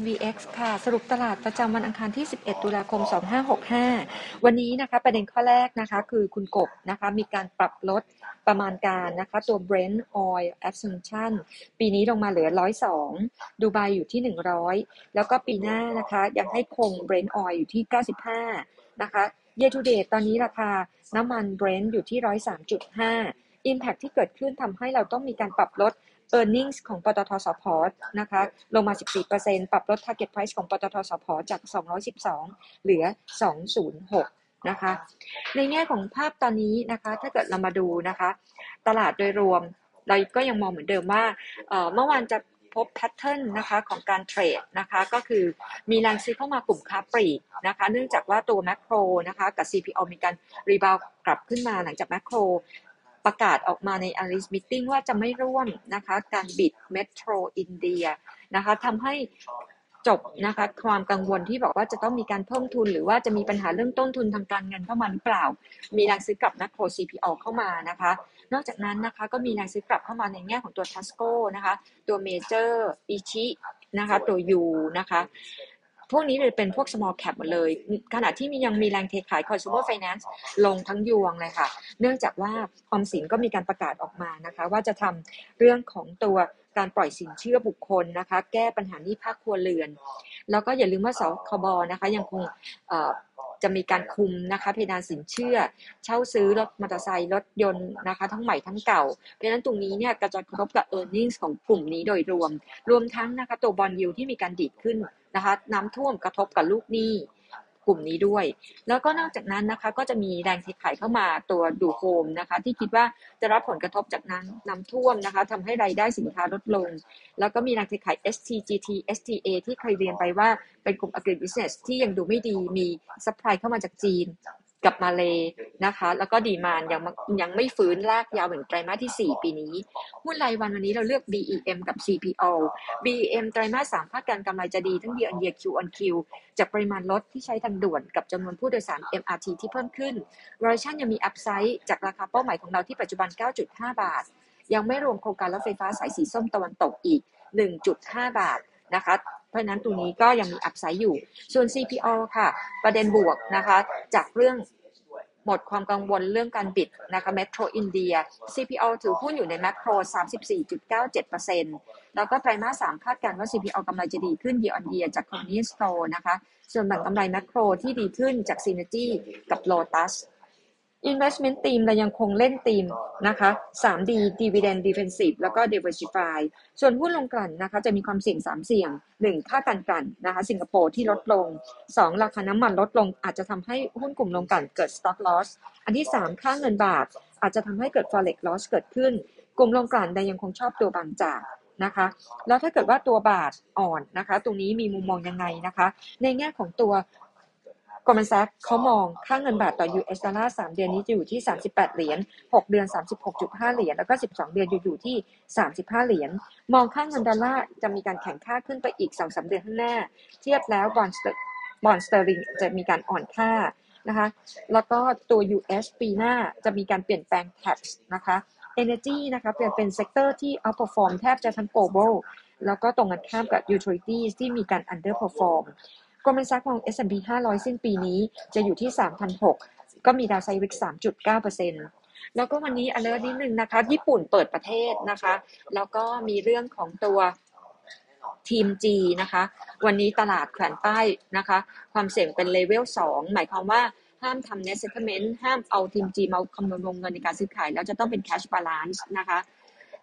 MVX ค่ะ สรุปตลาดประจำวันอังคารที่ 11 ตุลาคม 2565 วันนี้นะคะ ประเด็นข้อแรกนะคะ คือคุณกบนะคะ มีการปรับลดประมาณการนะคะ ตัว Brent Oil Assumption ปีนี้ลงมาเหลือ 102 ดูไบอยู่ที่ 100 แล้วก็ปีหน้านะคะ ยังให้คง Brent Oil อยู่ที่ 95 นะคะ Year to date ตอนนี้ราคาน้ำมัน Brent อยู่ที่ 103.5 Impact ที่เกิดขึ้นทำให้เราต้องมีการปรับลด e a r n i n g ของปตทสพนะคะลงมา 14%ปรับลด target price ของปตทสพจาก 212 เหลือ 206 นะคะ ในแง่ของภาพตอนนี้นะคะ ถ้าเกิดเรามาดูนะคะ ตลาดโดยรวม เราก็ยังมองเหมือนเดิมว่าเมื่อวานจะพบแพทเทิร์นนะคะของการเทรดนะคะก็คือมีแรงซื้อเข้ามากลุ่มค้าปลีกนะคะเนื่องจากว่าตัวแมคโครนะคะกับ CPO มีการรีบาวกลับขึ้นมาหลังจากแมคโคร ประกาศออกมาใน analyst meeting ว่าจะไม่ร่วมนะคะการ bid Metro India นะคะทำให้จบนะคะความกังวลที่บอกว่าจะต้องมีการเพิ่มทุน หรือว่าจะมีปัญหาเรื่องต้นทุนทางการเงินเข้ามาหรือเปล่า มีแรงซื้อกลับแมคโคร CPO เข้ามานะคะ นอกจากนั้นนะคะก็มีแรงซื้อกลับเข้ามาในแง่ของตัว TASCO นะคะตัวเมเจอร์อิชินะคะตัวยูนะคะ พวกนี้เลยเป็นพวก small cap หมดเลย ขณะที่มียังมีแรงเทขาย consumer finance ลงทั้งยวงเลยค่ะ เนื่องจากว่าออมสินก็มีการประกาศออกมานะคะ ว่าจะทำเรื่องของตัวการปล่อยสินเชื่อบุคคลนะคะ แก้ปัญหานี้ภาคครัวเรือน แล้วก็อย่าลืมว่าสคบนะคะ ยังคง จะมีการคุมนะคะเพดานสินเชื่อ เช่าซื้อรถมอเตอร์ไซค์รถยนต์นะคะ ทั้งใหม่ทั้งเก่า เพราะฉะนั้นตรงนี้เนี่ยกระจะกระทบกับ e a r n i n g ของกลุ่มนี้โดยรวม รวมทั้งนะคะตัวบอลยูที่มีการดีดขึ้นนะคะ น้ำท่วมกระทบกับลูกหนี้ กลุ่มนี้ด้วย แล้วก็นอกจากนั้นนะคะก็จะมีแรงเทขายเข้ามาตัวดูโฮมนะคะ ที่คิดว่าจะรับผลกระทบจากน้ำน้ำท่วมนะคะทำให้รายได้สินค้าลดลง แล้วก็มีแรงเทขาย STGT STA ที่เคยเรียนไปว่าเป็นกลุ่ม agri business ที่ยังดูไม่ดีมี supply เข้ามาจากจีน กับมาเลยนะคะ แล้วก็ demand ยังยังไม่ฟื้นลากยาวเหมือนไตรมาสที่ 4 ปีนี้ หุ้นรายวันวันนี้เราเลือก BEM กับ CPALL BEM ไตรมาส3คาดการกำไรจะดีทั้ง year on year Q on Q จากปริมาณรถที่ใช้ทางด่วนกับจำนวนผู้โดยสาร MRT ที่เพิ่มขึ้น v a r i a t i o n ยังมี upside จากราคาเป้าหมายของเราที่ปัจจุบัน 9.5 บาท ยังไม่รวมโครงการรถไฟฟ้าสายสีส้มตะวันตกอีก 1.5 บาทนะคะเพราะนั้นตรงนี้ก็ยังมี upside อยู่ ส่วน CPALL ค่ะ ประเด็นบวกนะคะ จากเรื่อง หมดความกังวลเรื่องการ bid นะคะ Metro India CPO ถือหุ้นอยู่ในแมคโคร 34.97%แล้วก็ไตรมาส 3 คาดการณ์ว่า CPO กำไรจะดีขึ้น year on year จาก convenience store นะคะ ส่วนแบ่งกำไรแมคโครที่ดีขึ้นจาก Synergy กับ Lotus investment team เรายังคงเล่นทีมนะคะ 3D dividend defensive แล้วก็ diversify ส่วนหุ้นลงกลั่นนะคะ จะมีความเสี่ยง 3 เสี่ยง 1 ค่าการกลั่นนะคะ สิงคโปร์ที่ลดลง 2 ราคาน้ำมันลดลง อาจจะทำให้หุ้นกลุ่มลงกลั่นเกิด stock loss อันที่ 3 ค่าเงินบาท อาจจะทำให้เกิด forex loss เกิดขึ้น กลุ่มลงกลั่นแต่ยังคงชอบตัวบางจากนะคะแล้วถ้าเกิดว่าตัวบาทอ่อนนะคะ ตรงนี้มีมุมมองยังไงนะคะ ในแง่ของตัว กลมแซกเขามองค่าเงินบาทต่อ US ดอลลาร์3เดือนนี้จะอยู่ที่ 38 เหรียญ 6 เดือน 36.5 เหรียญ แล้วก็ 12 เดือนอยู่ที่ 35 เหรียญ มองค่าเงินดอลลาร์จะมีการแข่งค่าขึ้นไปอีก 2-3 เดือนข้างหน้า เทียบแล้วบอลปอนด์สเตอร์ลิงจะมีการอ่อนค่านะคะ แล้วก็ตัว US ปีหน้าจะมีการเปลี่ยนแปลง tax นะคะ energy นะคะเปลี่ยนเป็น sector ที่ outperform แทบจะทั้ง global แล้วก็ตรงกันข้ามกับ utilities ที่มีการ underperform Goldman Sachs มอง S&P 500 สิ้นปีนี้จะอยู่ที่ 3,006 ก็มี downside risk 3.9%แล้วก็วันนี้ alert นิดนึงนะคะ ญี่ปุ่นเปิดประเทศนะคะ แล้วก็มีเรื่องของตัวทีม G นะคะ วันนี้ตลาดแขวนป้ายนะคะ ความเสี่ยงเป็นเลเวล 2 หมายความว่าห้ามทำ net settlement ห้ามเอาทีม G มาคำนวณวงเงินในการซื้อขาย แล้วจะต้องเป็น cash balance นะคะ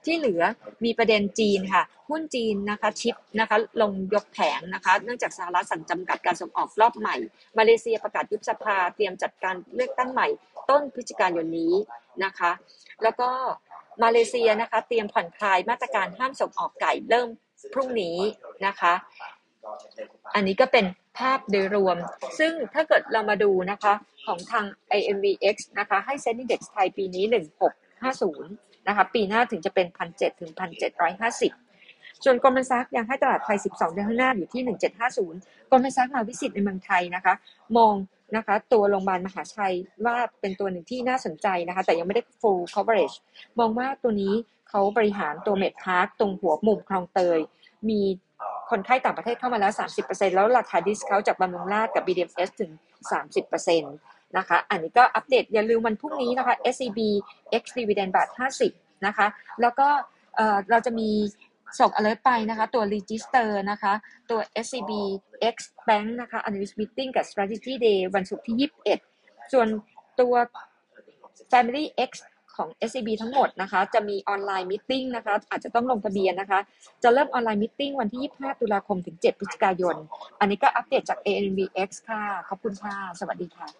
ที่เหลือมีประเด็นจีนค่ะ หุ้นจีนนะคะชิปนะคะลงยกแผงนะคะ เนื่องจากสหรัฐสั่งจำกัดการส่งออกรอบใหม่ มาเลเซียประกาศยุบสภาเตรียมจัดการเลือกตั้งใหม่ ต้นพฤศจิกายนนี้นะคะ แล้วก็มาเลเซียนะคะเตรียมผ่อนคลายมาตรการห้ามส่งออกไก่เริ่มพรุ่งนี้นะคะ อันนี้ก็เป็นภาพโดยรวม ซึ่งถ้าเกิดเรามาดูนะคะของทาง IMVX นะคะให้เซ็นดีเด็กไทยปีนี้ 1650 นะคะ ปีหน้าถึงจะเป็นพันเจ็ดถึงพันเจ็ดร้อยห้าสิบส่วนกลมซักยังให้ตลาดไทย 12 เดือนข้างหน้าอยู่ที่ 1750กลมซักมาวิสิตในเมืองไทยนะคะ มองนะคะตัวโรงพยาบาลมหาชัยว่าเป็นตัวหนึ่งที่น่าสนใจนะคะ แต่ยังไม่ได้ full coverage มองว่าตัวนี้เขาบริหารตัว MedPark ตรงหัวมุมคลองเตย มีคนไข้ต่างประเทศเข้ามาแล้ว 30%แล้วราคา discount จากบำรุงราษฎร์กับ BDMS ถึง 30%นะคะ อันนี้ก็อัปเดตอย่าลืมวันพรุ่งนี้นะคะ SCB X Dividend บาท50 นะคะ แล้วก็เอ่อเราจะมีส่ง alert ไปนะคะ ตัว register นะคะ ตัว SCB X Bank นะคะ analyst meeting กับ strategy day วันศุกร์ที่ 21 ส่วนตัว Family X ของ SCB ทั้งหมดนะคะ จะมีออนไลน์มิ팅นะคะ อาจจะต้องลงทะเบียนนะคะ จะเริ่มออนไลน์มิ팅วันที่ 25 ตุลาคมถึง 7 พฤศจิกายน อันนี้ก็อัปเดตจาก ANBX ค่ะ ขอบคุณค่ะ สวัสดีค่ะ